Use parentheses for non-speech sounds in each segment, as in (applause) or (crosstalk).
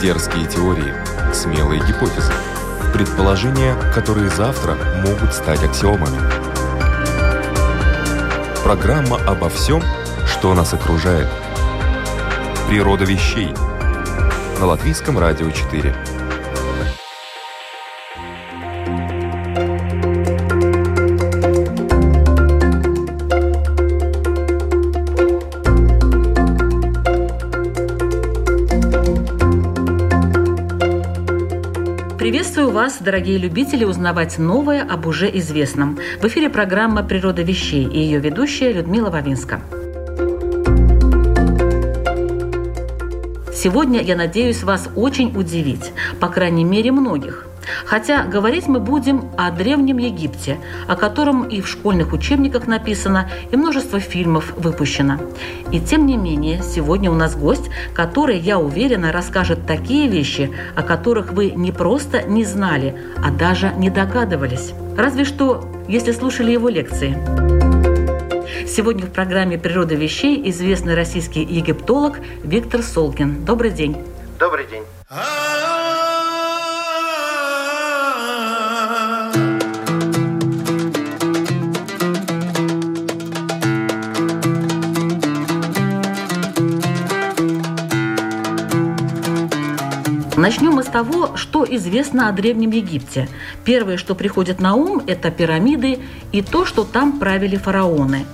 Дерзкие теории, смелые гипотезы, предположения, которые завтра могут стать аксиомами. Программа обо всем, что нас окружает. Природа вещей. На Латвийском радио 4. Дорогие любители, узнавать новое об уже известном. В эфире программа «Природа вещей» и ее ведущая Людмила Вавинска. Сегодня я надеюсь вас очень удивить, по крайней мере многих – Хотя говорить мы будем о Древнем Египте, о котором и в школьных учебниках написано, и множество фильмов выпущено. И тем не менее, сегодня у нас гость, который, я уверена, расскажет такие вещи, о которых вы не просто не знали, а даже не догадывались. Разве что, если слушали его лекции. Сегодня в программе «Природа вещей» известный российский египтолог Виктор Солкин. Добрый день. Добрый день. Начнем мы с того, что известно о Древнем Египте. Первое, что приходит на ум, это пирамиды и то, что там правили фараоны.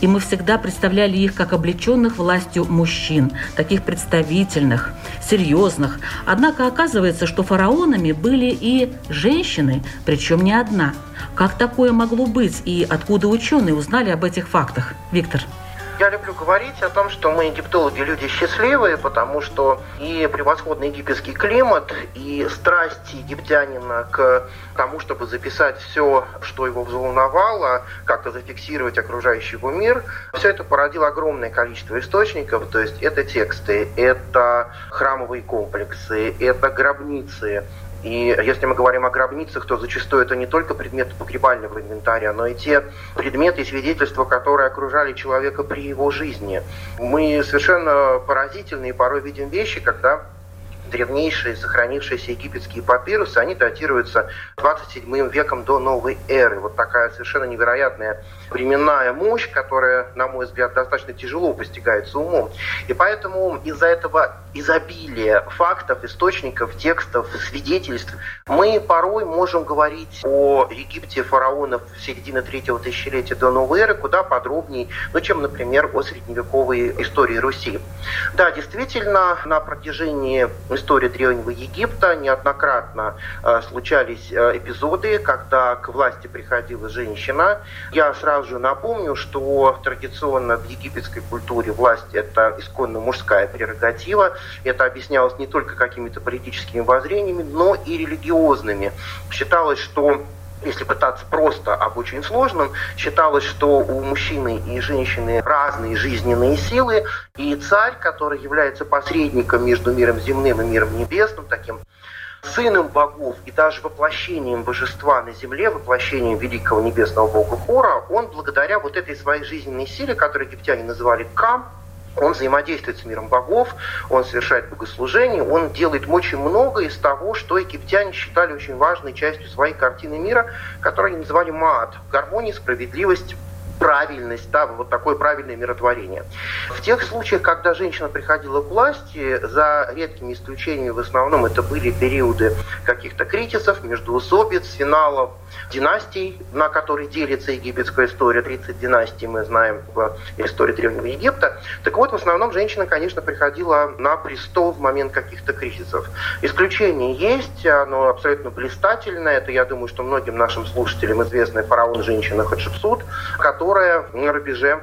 И мы всегда представляли их как облеченных властью мужчин, таких представительных, серьезных. Однако оказывается, что фараонами были и женщины, причем не одна. Как такое могло быть и откуда ученые узнали об этих фактах? Виктор. Я люблю говорить о том, что мы, египтологи, люди счастливые, потому что и превосходный египетский климат, и страсть египтянина к тому, чтобы записать все, что его взволновало, как-то зафиксировать окружающий его мир, все это породило огромное количество источников, то есть это тексты, это храмовые комплексы, это гробницы, и если мы говорим о гробницах, то зачастую это не только предметы погребального инвентаря, но и те предметы и свидетельства, которые окружали человека при его жизни. Мы совершенно поразительные порой видим вещи, когда древнейшие сохранившиеся египетские папирусы, они датируются 27 веком до новой эры. Вот такая совершенно невероятная временная мощь, которая, на мой взгляд, достаточно тяжело постигается умом. И поэтому из-за этого изобилия фактов, источников, текстов, свидетельств, мы порой можем говорить о Египте фараонов середины третьего тысячелетия до новой эры куда подробнее, ну, чем, например, о средневековой истории Руси. Да, действительно, на протяжении истории Древнего Египта неоднократно э, случались э, эпизоды, когда к власти приходила женщина. Я сразу же напомню, что традиционно в египетской культуре власть – это исконно мужская прерогатива. Это объяснялось не только какими-то политическими воззрениями, но и религиозными. Считалось, что если пытаться просто об очень сложном, считалось, что у мужчины и женщины разные жизненные силы, и царь, который является посредником между миром земным и миром небесным, таким сыном богов и даже воплощением божества на земле, воплощением великого небесного бога Хора, он благодаря вот этой своей жизненной силе, которую египтяне называли Кам, он взаимодействует с миром богов, он совершает богослужение, он делает очень много из того, что египтяне считали очень важной частью своей картины мира, которую они называли Маат – гармония, справедливость, правильность, да, вот такое правильное миротворение. В тех случаях, когда женщина приходила к власти, за редкими исключениями, в основном это были периоды каких-то кризисов, междуусобиц, финалов династий, на которые делится египетская история, 30 династий мы знаем в истории Древнего Египта. Так вот, в основном женщина, конечно, приходила на престол в момент каких-то кризисов. Исключение есть, оно абсолютно блистательное. Это, я думаю, что многим нашим слушателям известный фараон-женщина Хатшепсут, который которая на рубеже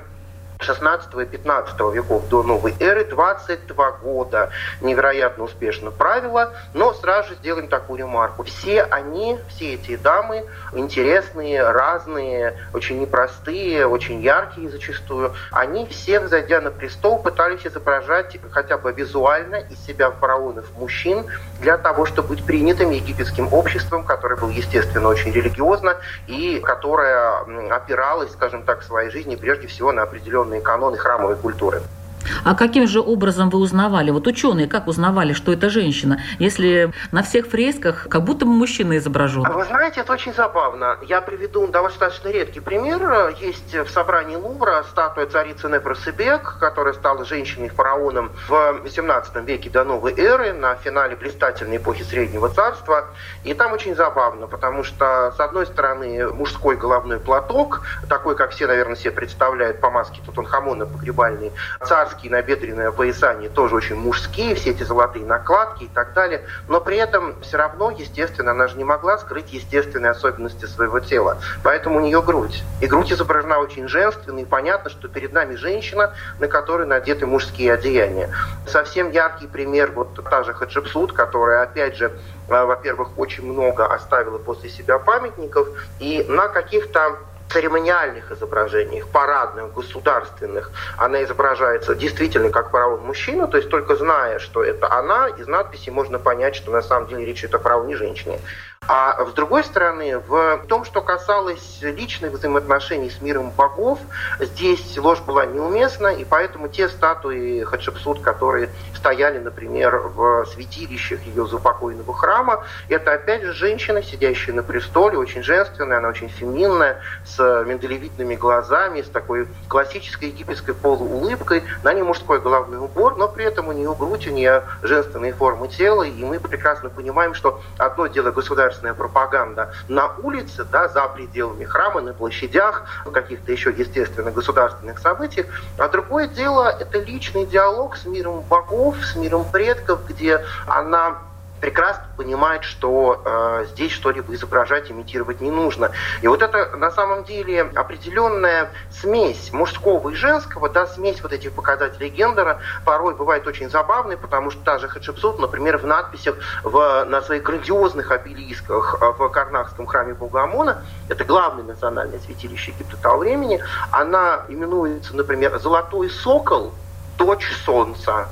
16 и 15 веков до новой эры 22 года невероятно успешно правила, но сразу же сделаем такую ремарку. Все они, все эти дамы интересные, разные, очень непростые, очень яркие зачастую, они все, взойдя на престол, пытались изображать хотя бы визуально из себя фараонов мужчин для того, чтобы быть принятым египетским обществом, которое было, естественно, очень религиозно и которое опиралось, скажем так, в своей жизни прежде всего на определенные каноны храмовой культуры. А каким же образом вы узнавали? Вот ученые как узнавали, что это женщина, если на всех фресках как будто бы мужчина изображен? Вы знаете, это очень забавно. Я приведу достаточно редкий пример. Есть в собрании Лувра статуя царицы Нефросебек, которая стала женщиной-фараоном в 18 веке до новой эры на финале блистательной эпохи Среднего Царства. И там очень забавно, потому что, с одной стороны, мужской головной платок, такой, как все, наверное, себе представляют по маске Тутанхамона погребальный, царские набедренные пояса, они тоже очень мужские, все эти золотые накладки и так далее. Но при этом все равно, естественно, она же не могла скрыть естественные особенности своего тела. Поэтому у нее грудь. И грудь изображена очень женственно, и понятно, что перед нами женщина, на которой надеты мужские одеяния. Совсем яркий пример, вот та же Хаджипсут, которая, опять же, э, во-первых, очень много оставила после себя памятников, и на каких-то церемониальных изображениях, парадных, государственных, она изображается действительно как фараон мужчина, то есть только зная, что это она, из надписи можно понять, что на самом деле речь идет о фараоне женщине. А с другой стороны, в том, что касалось личных взаимоотношений с миром богов, здесь ложь была неуместна, и поэтому те статуи Хатшепсут, которые стояли, например, в святилищах ее запокойного храма, это опять же женщина, сидящая на престоле, очень женственная, она очень феминная, с миндалевидными глазами, с такой классической египетской полуулыбкой. На ней мужской головной убор, но при этом у нее грудь, у нее женственные формы тела, и мы прекрасно понимаем, что одно дело государственное государственная пропаганда на улице, да, за пределами храма, на площадях, в каких-то еще, естественно, государственных событиях. А другое дело – это личный диалог с миром богов, с миром предков, где она прекрасно понимает, что э, здесь что-либо изображать, имитировать не нужно. И вот это на самом деле определенная смесь мужского и женского, да, смесь вот этих показателей гендера порой бывает очень забавной, потому что та же Хатшепсут, например, в надписях в, на своих грандиозных обелисках э, в Карнакском храме Бога Амона, это главное национальное святилище Египта того времени, она именуется, например, «Золотой сокол», дочь солнца,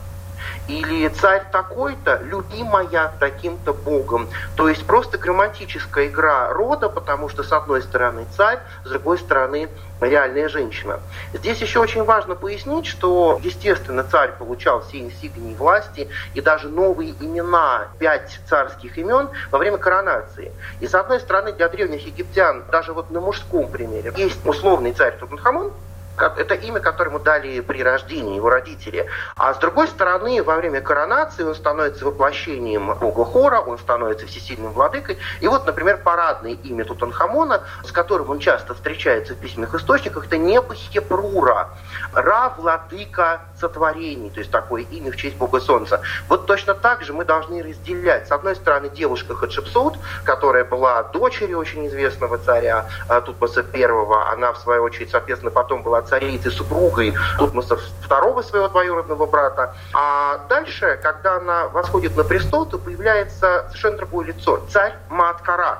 или царь такой-то, любимая таким-то богом. То есть просто грамматическая игра рода, потому что с одной стороны царь, с другой стороны реальная женщина. Здесь еще очень важно пояснить, что, естественно, царь получал все инсигнии власти и даже новые имена, пять царских имен во время коронации. И с одной стороны, для древних египтян, даже вот на мужском примере, есть условный царь Тутанхамон, это имя, которое ему дали при рождении его родители. А с другой стороны, во время коронации он становится воплощением бога Хора, он становится всесильным владыкой. И вот, например, парадное имя Тутанхамона, с которым он часто встречается в письменных источниках, это Небхепрура, Ра, владыка сотворений, то есть такое имя в честь бога солнца. Вот точно так же мы должны разделять. С одной стороны, девушка Хатшепсут, которая была дочерью очень известного царя Тутмоса I, она, в свою очередь, соответственно, потом была царицей, супругой Тутмоса второго своего двоюродного брата. А дальше, когда она восходит на престол, то появляется совершенно другое лицо. Царь Маткара.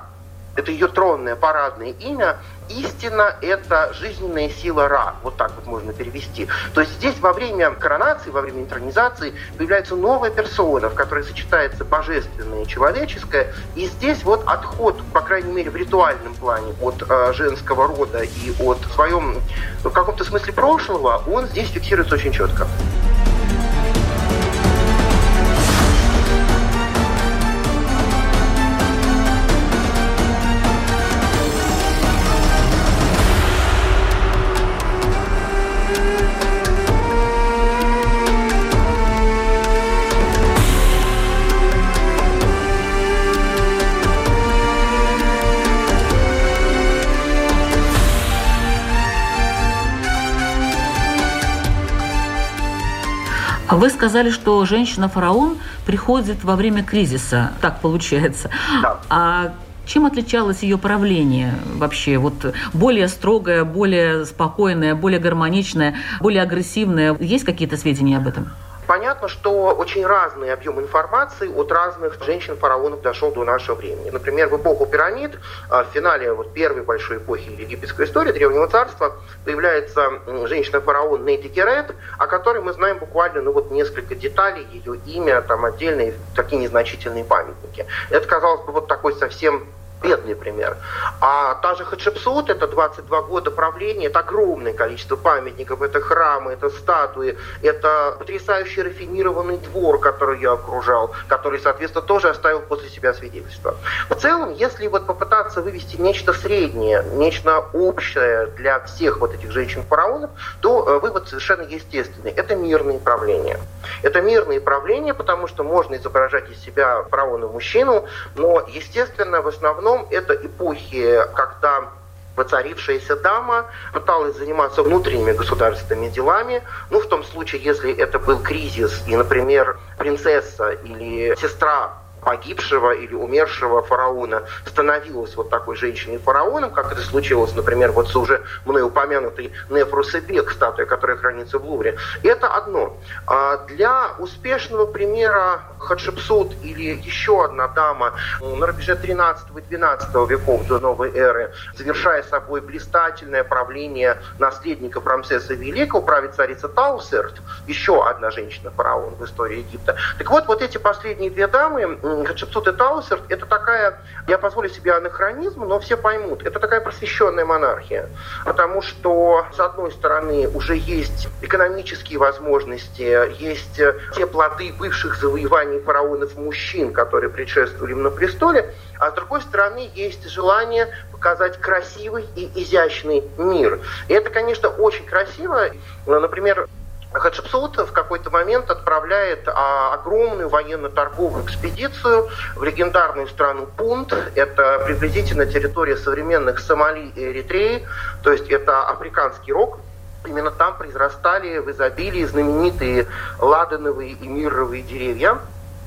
Это ее тронное парадное имя, истина – это жизненная сила Ра. Вот так вот можно перевести. То есть здесь во время коронации, во время интронизации появляется новая персона, в которой сочетается божественное и человеческое. И здесь вот отход, по крайней мере, в ритуальном плане от э, женского рода и от своем, в каком-то смысле прошлого, он здесь фиксируется очень четко. Сказали, что женщина-фараон приходит во время кризиса. Так получается. Да. А чем отличалось ее правление вообще? Вот более строгое, более спокойное, более гармоничное, более агрессивное? Есть какие-то сведения об этом? Понятно, что очень разный объем информации от разных женщин-фараонов дошел до нашего времени. Например, в эпоху пирамид, а, в финале вот первой большой эпохи египетской истории, Древнего царства, появляется женщина-фараон Нейти Керет, о которой мы знаем буквально ну, вот несколько деталей, ее имя, там отдельные такие незначительные памятники. Это, казалось бы, вот такой совсем бедный пример. А та же Хатшепсут, это 22 года правления, это огромное количество памятников, это храмы, это статуи, это потрясающий рафинированный двор, который я окружал, который, соответственно, тоже оставил после себя свидетельство. В целом, если вот попытаться вывести нечто среднее, нечто общее для всех вот этих женщин-фараонов, то э, вывод совершенно естественный. Это мирные правления. Это мирные правления, потому что можно изображать из себя фараона-мужчину, но, естественно, в основном основном это эпохи, когда воцарившаяся дама пыталась заниматься внутренними государственными делами. Ну, в том случае, если это был кризис, и, например, принцесса или сестра погибшего или умершего фараона становилась вот такой женщиной фараоном, как это случилось, например, вот с уже мной упомянутой Нефрусебек, статуя, которая хранится в Лувре. Это одно. А для успешного примера Хатшепсут или еще одна дама на рубеже 13-12 веков до новой эры, завершая собой блистательное правление наследника Рамсеса Великого, правит царица Таусерт, еще одна женщина-фараон в истории Египта. Так вот, вот эти последние две дамы, Хатшепсут и Таусерт, это такая, я позволю себе анахронизм, но все поймут, это такая просвещенная монархия. Потому что, с одной стороны, уже есть экономические возможности, есть те плоды бывших завоеваний фараонов-мужчин, которые предшествовали им на престоле, а с другой стороны, есть желание показать красивый и изящный мир. И это, конечно, очень красиво. Например, Хатшепсут в какой-то момент отправляет а, огромную военно-торговую экспедицию в легендарную страну Пунт. Это приблизительно территория современных Сомали и Эритреи, то есть это африканский рог. Именно там произрастали в изобилии знаменитые ладановые и мирровые деревья.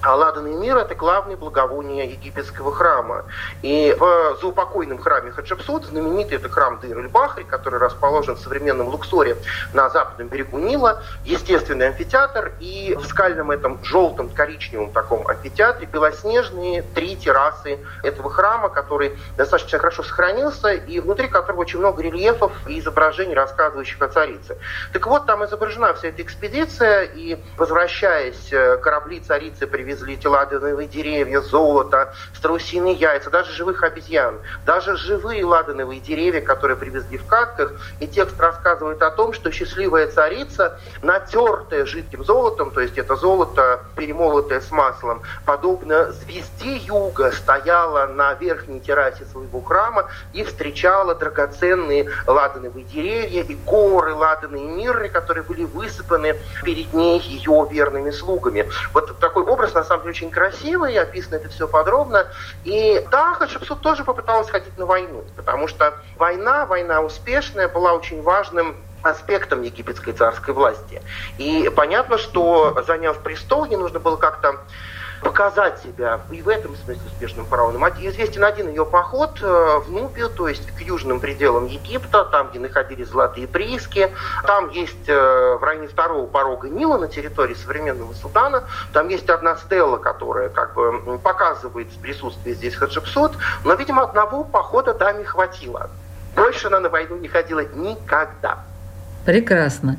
А ладанный мир – это главное благовоние египетского храма. И в заупокойном храме Хаджапсут, знаменитый это храм Дыр-эль-Бахри, который расположен в современном Луксоре на западном берегу Нила, естественный амфитеатр, и в скальном этом желтом коричневом таком амфитеатре белоснежные три террасы этого храма, который достаточно хорошо сохранился, и внутри которого очень много рельефов и изображений, рассказывающих о царице. Так вот, там изображена вся эта экспедиция, и возвращаясь, корабли царицы привезли привезли ладановые деревья, золото, страусиные яйца, даже живых обезьян, даже живые ладановые деревья, которые привезли в катках. И текст рассказывает о том, что счастливая царица, натертая жидким золотом, то есть это золото, перемолотое с маслом, подобно звезде юга, стояла на верхней террасе своего храма и встречала драгоценные ладановые деревья и горы ладаные миры, которые были высыпаны перед ней ее верными слугами. Вот такой образ на самом деле очень красивый, описано это все подробно. И да, Хатшепсут тоже попыталась ходить на войну, потому что война, война успешная, была очень важным аспектом египетской царской власти. И понятно, что заняв престол, ей нужно было как-то показать себя и в этом смысле успешным фараоном. Известен один ее поход э, в Нубию, то есть к южным пределам Египта, там, где находились золотые прииски. Там есть э, в районе второго порога Нила на территории современного Судана. Там есть одна стела, которая как бы показывает присутствие здесь Хаджипсут. Но, видимо, одного похода даме хватило. Больше она на войну не ходила никогда. Прекрасно.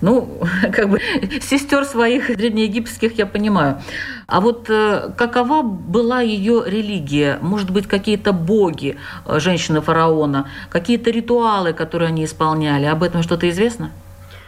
Ну, (laughs) как бы сестер своих древнеегипетских я понимаю. А вот э, какова была ее религия? Может быть, какие-то боги э, женщины-фараона, какие-то ритуалы, которые они исполняли? Об этом что-то известно?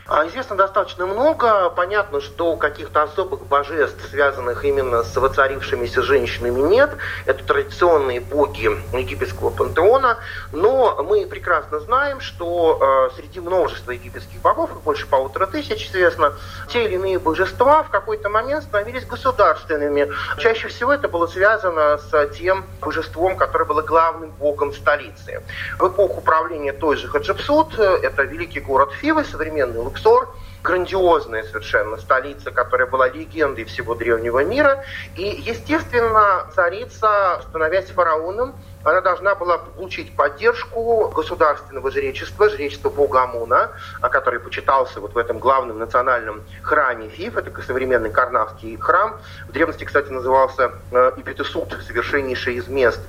А, известно достаточно много. Понятно, что каких-то особых божеств, связанных именно с воцарившимися женщинами, нет. Это традиционные боги египетского пантеона. Но мы прекрасно знаем, что э, среди множества египетских богов, их больше полутора тысяч известно, те или иные божества в какой-то момент становились государственными. Чаще всего это было связано с тем божеством, которое было главным богом столицы. В эпоху правления той же Хаджипсут, э, это великий город Фивы, современный Луксор, грандиозная совершенно столица, которая была легендой всего древнего мира. И, естественно, царица, становясь фараоном, она должна была получить поддержку государственного жречества, жречества бога Амуна, который почитался вот в этом главном национальном храме Фиф, это современный карнавский храм. В древности, кстати, назывался э, Эпитесут, совершеннейший из мест.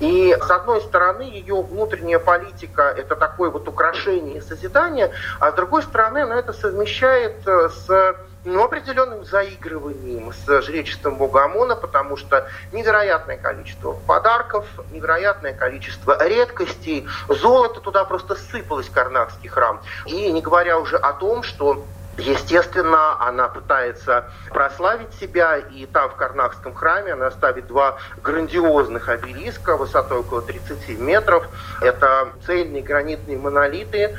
И, с одной стороны, ее внутренняя политика – это такое вот украшение и созидание, а с другой стороны, она это совмещает э, с ну, определенным заигрыванием с жречеством бога Амона, потому что невероятное количество подарков, невероятное количество редкостей, золото туда просто сыпалось Карнакский храм. И не говоря уже о том, что Естественно, она пытается прославить себя, и там в Карнакском храме она ставит два грандиозных обелиска высотой около 30 метров. Это цельные гранитные монолиты,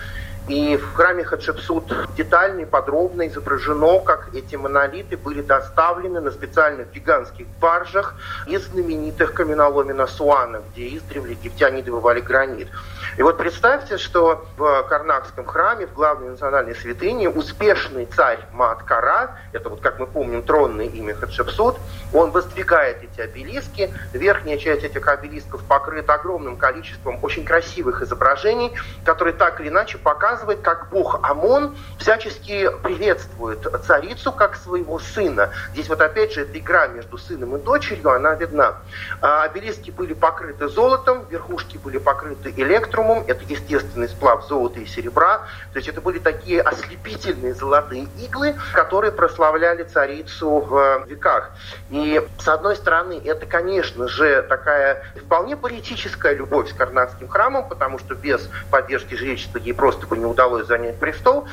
и в храме Хатшепсут детально и подробно изображено, как эти монолиты были доставлены на специальных гигантских баржах из знаменитых каменоломен Асуана, где издревле египтяне добывали гранит. И вот представьте, что в Карнакском храме, в главной национальной святыне, успешный царь Маткара, это вот, как мы помним, тронное имя Хатшепсут, он воздвигает эти обелиски. Верхняя часть этих обелисков покрыта огромным количеством очень красивых изображений, которые так или иначе показывают, как бог Амон всячески приветствует царицу как своего сына. Здесь вот опять же эта игра между сыном и дочерью, она видна. А обелиски были покрыты золотом, верхушки были покрыты электром, хромум, это естественный сплав золота и серебра. То есть это были такие ослепительные золотые иглы, которые прославляли царицу в веках. И с одной стороны, это, конечно же, такая вполне политическая любовь с Карнакским храмом, потому что без поддержки жречества ей просто бы не удалось занять престол.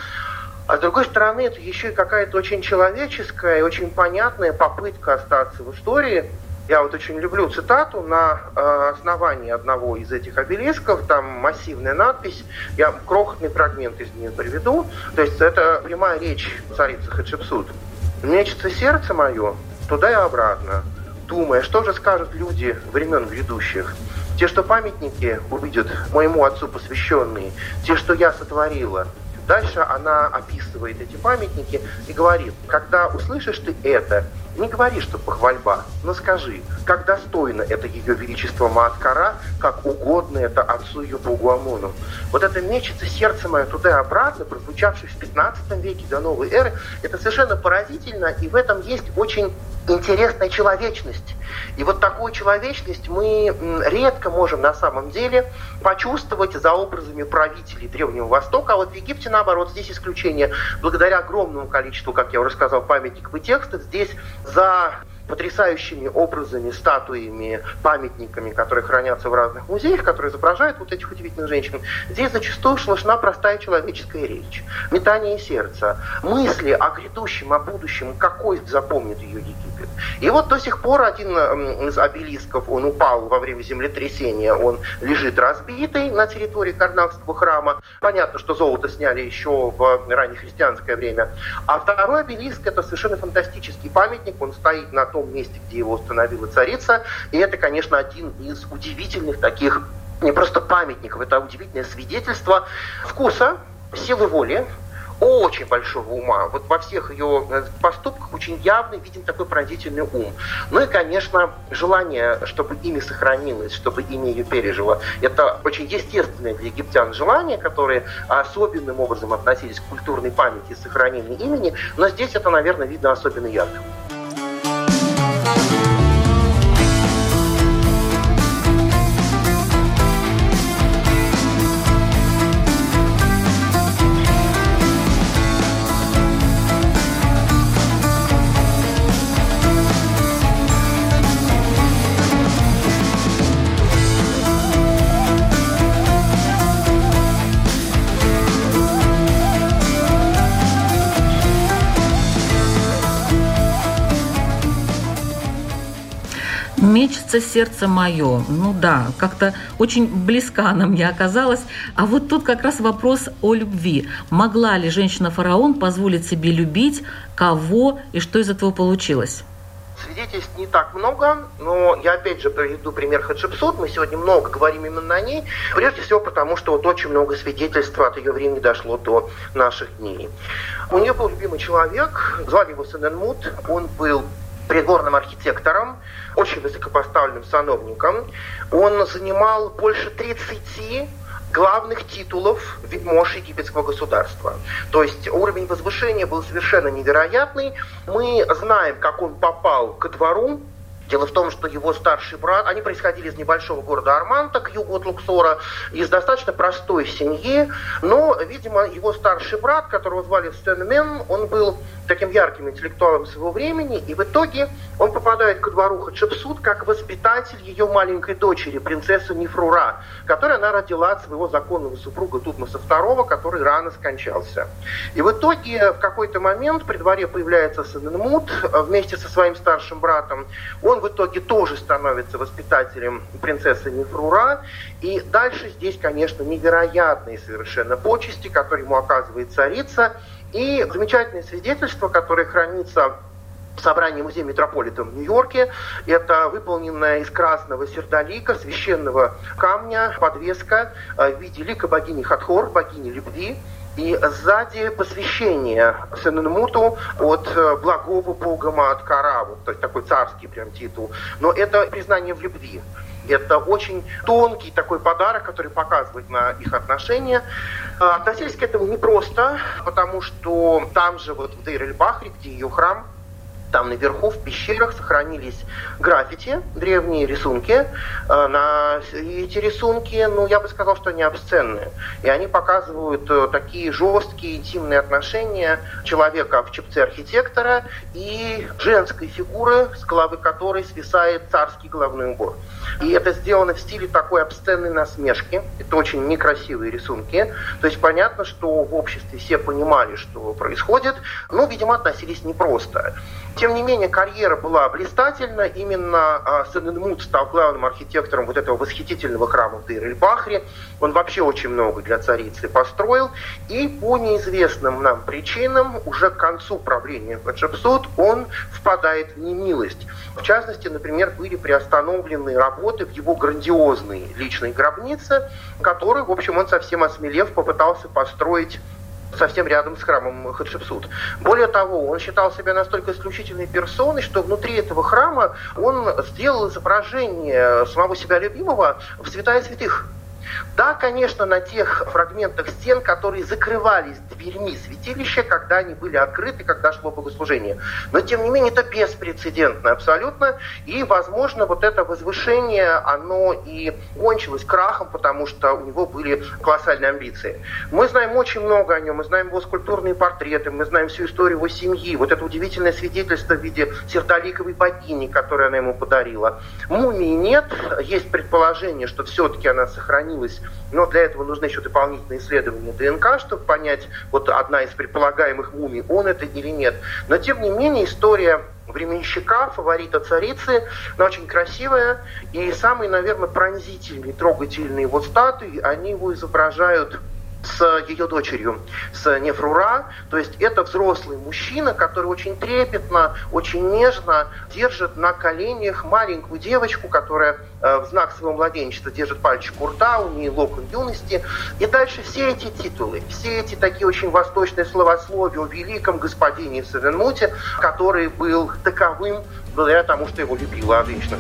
А с другой стороны, это еще и какая-то очень человеческая и очень понятная попытка остаться в истории, я вот очень люблю цитату на э, основании одного из этих обелисков, там массивная надпись, я крохотный фрагмент из нее приведу, то есть это прямая речь царицы Хатшепсут. «Мечется сердце мое туда и обратно, думая, что же скажут люди времен грядущих, те, что памятники увидят моему отцу посвященные, те, что я сотворила, Дальше она описывает эти памятники и говорит, когда услышишь ты это, не говори, что похвальба, но скажи, как достойно это ее величество Мааткара, как угодно это отцу ее Богу Амону. Вот это мечется сердце мое туда и обратно, прозвучавшее в 15 веке до новой эры, это совершенно поразительно, и в этом есть очень интересная человечность. И вот такую человечность мы редко можем на самом деле почувствовать за образами правителей Древнего Востока. А вот в Египте, наоборот, здесь исключение. Благодаря огромному количеству, как я уже сказал, памятников и текстов, здесь за потрясающими образами, статуями, памятниками, которые хранятся в разных музеях, которые изображают вот этих удивительных женщин. Здесь зачастую слышна простая человеческая речь, метание сердца, мысли о грядущем, о будущем, какой запомнит ее Египет. И вот до сих пор один из обелисков, он упал во время землетрясения, он лежит разбитый на территории Карнакского храма. Понятно, что золото сняли еще в раннехристианское время. А второй обелиск – это совершенно фантастический памятник, он стоит на том месте, где его установила царица. И это, конечно, один из удивительных таких не просто памятников, это удивительное свидетельство вкуса, силы воли, очень большого ума. Вот во всех ее э, поступках очень явно виден такой пронзительный ум. Ну и, конечно, желание, чтобы имя сохранилось, чтобы имя ее пережило. Это очень естественное для египтян желание, которые особенным образом относились к культурной памяти и сохранению имени, но здесь это, наверное, видно особенно ярко. Мечется сердце мое. Ну да, как-то очень близка она мне оказалась. А вот тут как раз вопрос о любви. Могла ли женщина-фараон позволить себе любить, кого и что из этого получилось? Свидетельств не так много, но я опять же приведу пример Хаджипсут. Мы сегодня много говорим именно о ней. Прежде всего потому, что вот очень много свидетельств от ее времени дошло до наших дней. У нее был любимый человек, звали его Сененмут. Он был придворным архитектором, очень высокопоставленным сановником. Он занимал больше 30 главных титулов вельмож египетского государства. То есть уровень возвышения был совершенно невероятный. Мы знаем, как он попал ко двору Дело в том, что его старший брат, они происходили из небольшого города Арманта, к югу от Луксора, из достаточно простой семьи, но, видимо, его старший брат, которого звали Стэнмен, он был таким ярким интеллектуалом своего времени, и в итоге он попадает ко двору Хатшепсут как воспитатель ее маленькой дочери, принцессы Нефрура, которой она родила от своего законного супруга Тутмоса II, который рано скончался. И в итоге в какой-то момент при дворе появляется Сененмут вместе со своим старшим братом. Он в итоге тоже становится воспитателем принцессы Нефрура. И дальше здесь, конечно, невероятные совершенно почести, которые ему оказывает царица. И замечательное свидетельство, которое хранится в собрании музея Метрополита в Нью-Йорке. Это выполненная из красного сердолика, священного камня, подвеска в виде лика богини Хатхор, богини любви. И сзади посвящение Сененмуту от э, благого бога Маткара, вот, то есть такой царский прям титул. Но это признание в любви. Это очень тонкий такой подарок, который показывает на их отношения. А, относились к этому непросто, потому что там же, вот в Дейр-эль-Бахре, где ее храм, там наверху в пещерах сохранились граффити, древние рисунки. Э, на эти рисунки, ну, я бы сказал, что они обсценные. И они показывают э, такие жесткие интимные отношения человека в чепце архитектора и женской фигуры, с головы которой свисает царский головной убор. И это сделано в стиле такой обсценной насмешки. Это очень некрасивые рисунки. То есть понятно, что в обществе все понимали, что происходит, но, видимо, относились непросто. Тем не менее, карьера была блистательна. Именно а, Сен-Мут стал главным архитектором вот этого восхитительного храма в Дейр-эль-Бахре. Он вообще очень много для царицы построил. И по неизвестным нам причинам уже к концу правления Хаджапсут он впадает в немилость. В частности, например, были приостановлены работы в его грандиозной личной гробнице, которую, в общем, он совсем осмелев попытался построить совсем рядом с храмом Хатшепсут. Более того, он считал себя настолько исключительной персоной, что внутри этого храма он сделал изображение самого себя любимого в святая святых. Да, конечно, на тех фрагментах стен, которые закрывались дверьми святилища, когда они были открыты, когда шло богослужение. Но, тем не менее, это беспрецедентно абсолютно. И, возможно, вот это возвышение, оно и кончилось крахом, потому что у него были колоссальные амбиции. Мы знаем очень много о нем, мы знаем его скульптурные портреты, мы знаем всю историю его семьи, вот это удивительное свидетельство в виде сердоликовой богини, которую она ему подарила. Мумии нет, есть предположение, что все-таки она сохранилась но для этого нужны еще дополнительные исследования ДНК, чтобы понять, вот одна из предполагаемых мумий, он это или нет. Но тем не менее история временщика, фаворита царицы, она очень красивая. И самые, наверное, пронзительные, трогательные его статуи, они его изображают с ее дочерью, с Нефрура. То есть это взрослый мужчина, который очень трепетно, очень нежно держит на коленях маленькую девочку, которая э, в знак своего младенчества держит пальчик у рта, у нее локон юности. И дальше все эти титулы, все эти такие очень восточные словословия о великом господине Савенмуте, который был таковым благодаря тому, что его любила женщина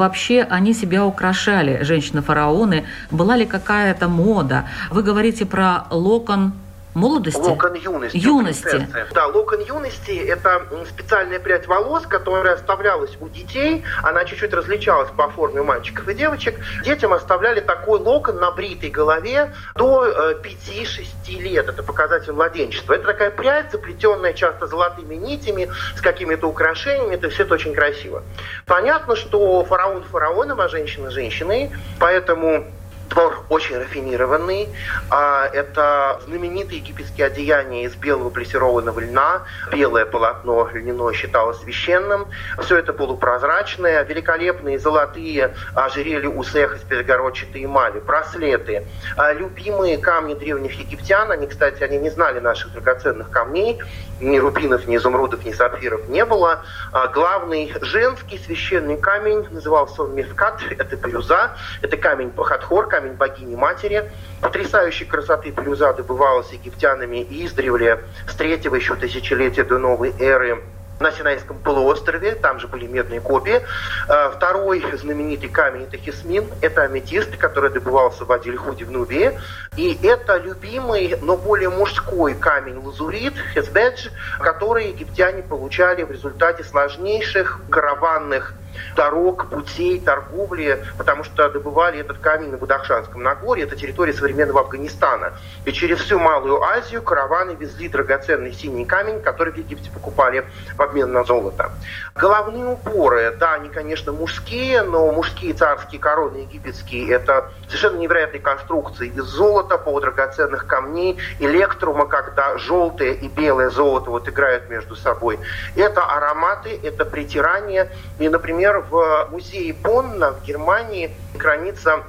вообще они себя украшали, женщины-фараоны? Была ли какая-то мода? Вы говорите про локон Молодости? Локон юности. Юности. Да, локон юности – это специальная прядь волос, которая оставлялась у детей. Она чуть-чуть различалась по форме мальчиков и девочек. Детям оставляли такой локон на бритой голове до 5-6 э, лет. Это показатель младенчества. Это такая прядь, заплетенная часто золотыми нитями, с какими-то украшениями. Это все это очень красиво. Понятно, что фараон фараоном, а женщина женщиной. Поэтому Твор очень рафинированный. А, это знаменитые египетские одеяния из белого плессированного льна. Белое полотно льняное считалось священным. Все это полупрозрачное. Великолепные золотые ожерелья усех из перегородчатой эмали. Браслеты. А, любимые камни древних египтян. Они, кстати, они не знали наших драгоценных камней. Ни рубинов, ни изумрудов, ни сапфиров не было. А, главный женский священный камень назывался он Мефкат. Это бирюза. Это камень Пахатхор, камень богини-матери. Потрясающей красоты плюза добывалась египтянами издревле с третьего еще тысячелетия до новой эры на Синайском полуострове, там же были медные копии. А, второй знаменитый камень – это хисмин, это аметист, который добывался в Адильхуде в Нубии. И это любимый, но более мужской камень лазурит, хесбедж, который египтяне получали в результате сложнейших караванных дорог, путей, торговли, потому что добывали этот камень на Бадахшанском Нагорье, это территория современного Афганистана. И через всю Малую Азию караваны везли драгоценный синий камень, который в Египте покупали в обмен на золото. Головные уборы, да, они, конечно, мужские, но мужские царские короны египетские – это совершенно невероятные конструкции из золота, полудрагоценных камней, электрума, когда желтое и белое золото вот играют между собой. Это ароматы, это притирание. И, например, в музее Бонна в Германии хранится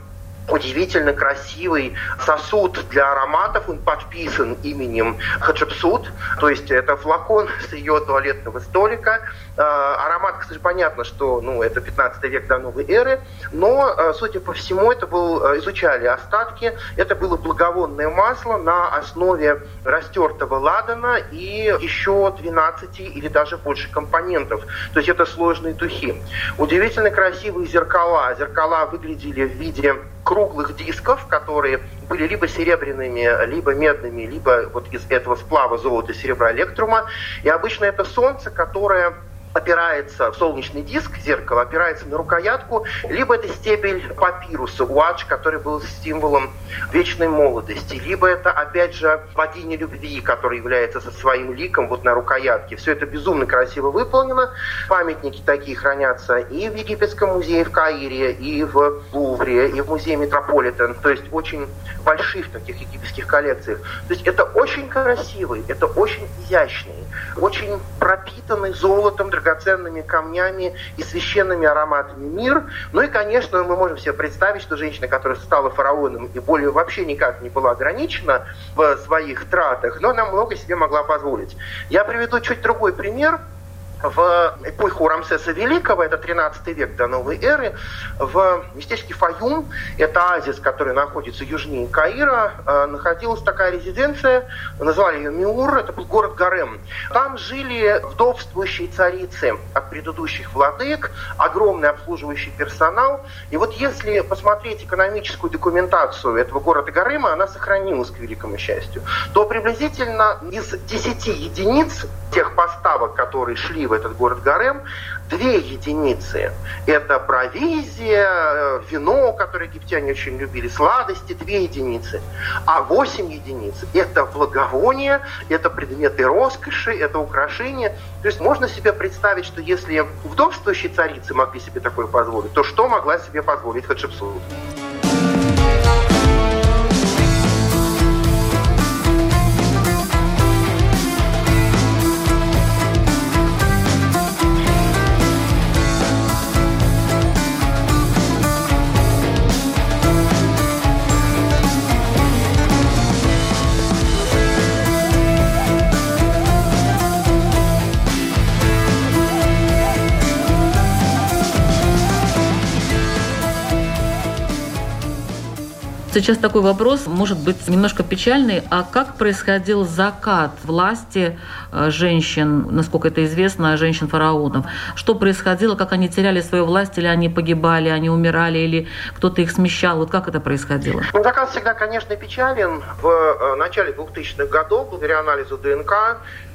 удивительно красивый сосуд для ароматов. Он подписан именем Хаджапсут, то есть это флакон с ее туалетного столика. А, аромат, кстати, понятно, что ну, это 15 век до новой эры, но, а, судя по всему, это был, а, изучали остатки, это было благовонное масло на основе растертого ладана и еще 12 или даже больше компонентов. То есть это сложные духи. Удивительно красивые зеркала. Зеркала выглядели в виде круглых дисков, которые были либо серебряными, либо медными, либо вот из этого сплава золота, серебра, электрума. И обычно это солнце, которое опирается в солнечный диск, зеркало опирается на рукоятку, либо это стебель папируса, уадж, который был символом вечной молодости, либо это, опять же, богиня любви, которая является со своим ликом вот на рукоятке. Все это безумно красиво выполнено. Памятники такие хранятся и в Египетском музее в Каире, и в Лувре, и в музее Метрополитен. То есть очень больших таких египетских коллекциях. То есть это очень красивый, это очень изящный, очень пропитанный золотом, драгоценными камнями и священными ароматами мир. Ну и, конечно, мы можем себе представить, что женщина, которая стала фараоном и более вообще никак не была ограничена в своих тратах, но она много себе могла позволить. Я приведу чуть другой пример в эпоху Рамсеса Великого, это 13 век до новой эры, в местечке Фаюм, это оазис, который находится южнее Каира, э, находилась такая резиденция, назвали ее Миур, это был город Гарем. Там жили вдовствующие царицы от предыдущих владык, огромный обслуживающий персонал. И вот если посмотреть экономическую документацию этого города Гарема, она сохранилась, к великому счастью, то приблизительно из 10 единиц тех поставок, которые шли в этот город Гарем, две единицы. Это провизия, э, вино, которое египтяне очень любили, сладости, две единицы. А восемь единиц – это благовония, это предметы роскоши, это украшения. То есть можно себе представить, что если вдовствующие царицы могли себе такое позволить, то что могла себе позволить Хатшепсут? Сейчас такой вопрос, может быть, немножко печальный. А как происходил закат власти э, женщин, насколько это известно, женщин-фараонов? Что происходило, как они теряли свою власть, или они погибали, они умирали, или кто-то их смещал? Вот как это происходило? Ну, закат всегда, конечно, печален. В э, начале 2000-х годов, благодаря анализу ДНК,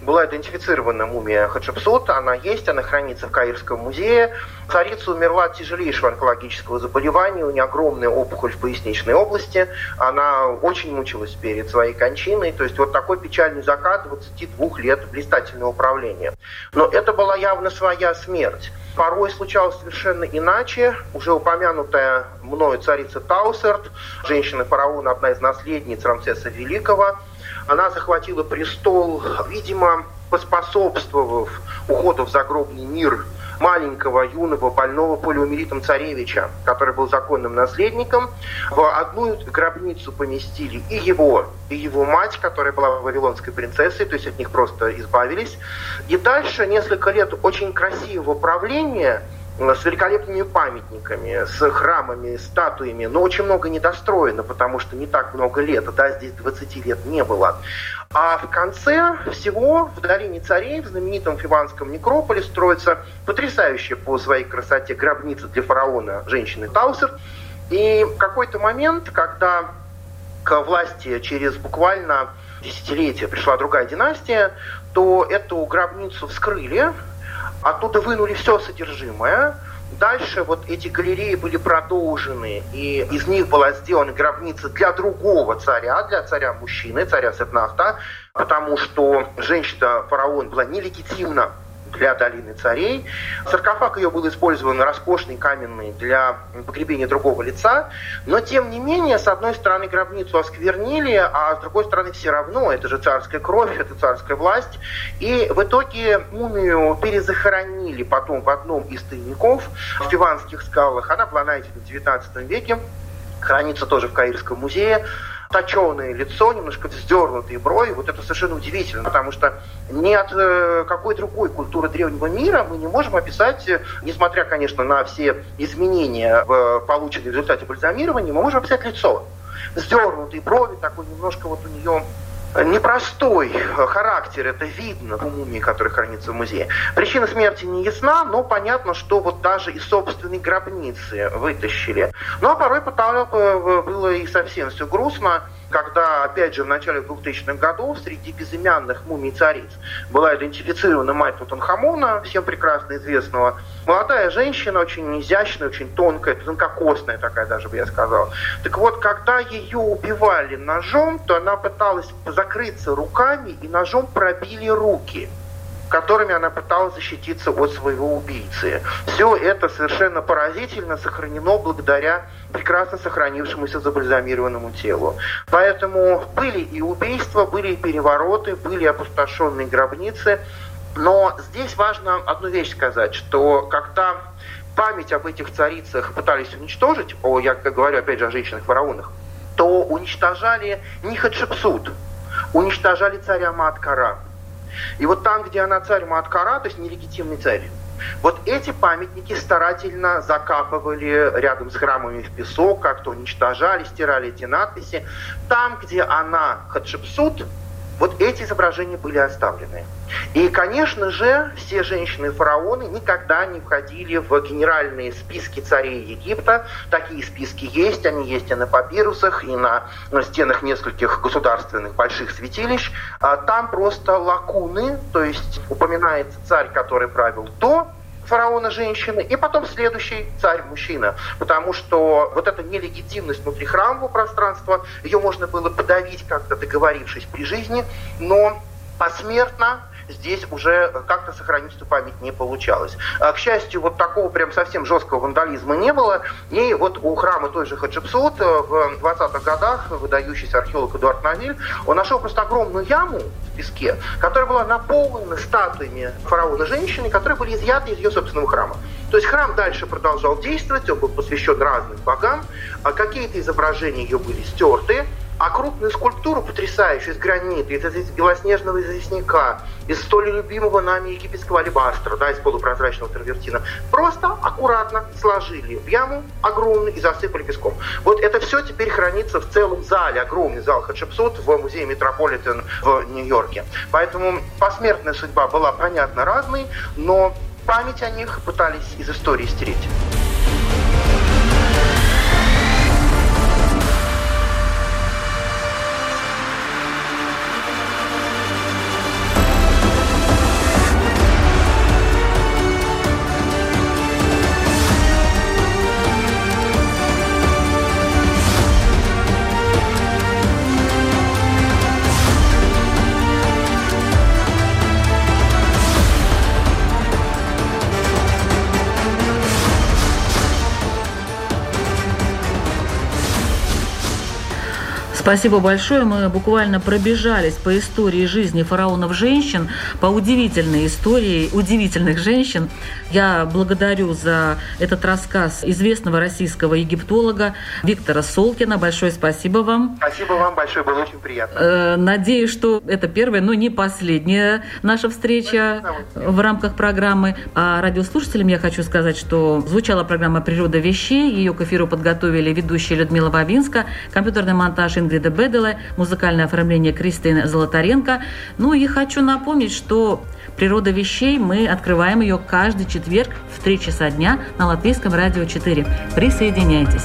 была идентифицирована мумия Хаджапсут. Она есть, она хранится в Каирском музее. Царица умерла от тяжелейшего онкологического заболевания, у нее огромная опухоль в поясничной области. Она очень мучилась перед своей кончиной. То есть вот такой печальный закат 22 лет блистательного управления. Но это была явно своя смерть. Порой случалось совершенно иначе. Уже упомянутая мною царица Таусерт, женщина фараона, одна из наследниц Рамсеса Великого, она захватила престол, видимо, поспособствовав уходу в загробный мир маленького, юного, больного полиомиелитом царевича, который был законным наследником. В одну гробницу поместили и его, и его мать, которая была вавилонской принцессой, то есть от них просто избавились. И дальше несколько лет очень красивого правления – с великолепными памятниками, с храмами, статуями, но очень много недостроено, потому что не так много лет, да, здесь 20 лет не было. А в конце всего в долине царей, в знаменитом Фиванском некрополе, строится потрясающая по своей красоте гробница для фараона женщины Таусер. И в какой-то момент, когда к власти через буквально десятилетия пришла другая династия, то эту гробницу вскрыли, Оттуда вынули все содержимое. Дальше вот эти галереи были продолжены, и из них была сделана гробница для другого царя, для царя-мужчины, царя Сетнафта, потому что женщина-фараон была нелегитимна для долины царей. Саркофаг ее был использован роскошный, каменный, для погребения другого лица. Но, тем не менее, с одной стороны, гробницу осквернили, а с другой стороны, все равно, это же царская кровь, это царская власть. И в итоге мумию перезахоронили потом в одном из тайников в Фиванских скалах. Она была найдена в XIX веке, хранится тоже в Каирском музее точеное лицо, немножко вздернутые брови. Вот это совершенно удивительно, потому что ни от э, какой другой культуры древнего мира мы не можем описать, э, несмотря, конечно, на все изменения, в, полученные в результате бальзамирования, мы можем описать лицо. Вздернутые брови, такой немножко вот у нее непростой характер, это видно в мумии, который хранится в музее. Причина смерти не ясна, но понятно, что вот даже из собственной гробницы вытащили. Ну а порой э, было и совсем все грустно когда, опять же, в начале 2000-х годов среди безымянных мумий цариц была идентифицирована мать Тутанхамона, всем прекрасно известного, молодая женщина, очень изящная, очень тонкая, тонкокосная такая даже, бы я сказал. Так вот, когда ее убивали ножом, то она пыталась закрыться руками, и ножом пробили руки которыми она пыталась защититься от своего убийцы. Все это совершенно поразительно сохранено благодаря прекрасно сохранившемуся забальзамированному телу. Поэтому были и убийства, были и перевороты, были опустошенные гробницы. Но здесь важно одну вещь сказать, что когда память об этих царицах пытались уничтожить, о, я говорю опять же о женщинах-фараонах, то уничтожали не Хатшепсут, уничтожали царя Маткара. И вот там, где она царь Маткара, то есть нелегитимный царь, вот эти памятники старательно закапывали рядом с храмами в песок, как-то уничтожали, стирали эти надписи. Там, где она Хатшепсут, вот эти изображения были оставлены. И, конечно же, все женщины-фараоны никогда не входили в генеральные списки царей Египта. Такие списки есть, они есть и на папирусах, и на, на стенах нескольких государственных больших святилищ. А там просто лакуны, то есть упоминается царь, который правил до фараона женщины, и потом следующий царь мужчина. Потому что вот эта нелегитимность внутри храмового пространства, ее можно было подавить как-то договорившись при жизни, но посмертно здесь уже как-то сохранить эту память не получалось. А, к счастью, вот такого прям совсем жесткого вандализма не было. И вот у храма той же Хаджипсут э, в 20-х годах выдающийся археолог Эдуард Навиль, он нашел просто огромную яму в песке, которая была наполнена статуями фараона женщины, которые были изъяты из ее собственного храма. То есть храм дальше продолжал действовать, он был посвящен разным богам, а какие-то изображения ее были стерты, а крупную скульптуру, потрясающую, из гранита, из, из белоснежного известняка, из столь любимого нами египетского алебастра, да, из полупрозрачного травертина, просто аккуратно сложили в яму огромную и засыпали песком. Вот это все теперь хранится в целом зале, огромный зал Хатшепсут в музее Метрополитен в Нью-Йорке. Поэтому посмертная судьба была, понятно, разной, но память о них пытались из истории стереть. Спасибо большое. Мы буквально пробежались по истории жизни фараонов-женщин, по удивительной истории удивительных женщин. Я благодарю за этот рассказ известного российского египтолога Виктора Солкина. Большое спасибо вам. Спасибо вам большое, было очень приятно. Э, надеюсь, что это первая, но не последняя наша встреча в рамках программы. А радиослушателям я хочу сказать, что звучала программа «Природа вещей». Ее к эфиру подготовили ведущая Людмила Бабинска, компьютерный монтаж Ингрида Бедела, музыкальное оформление Кристины Золотаренко. Ну и хочу напомнить, что «Природа вещей» мы открываем ее каждый четверг в 3 часа дня на Латвийском радио 4. Присоединяйтесь.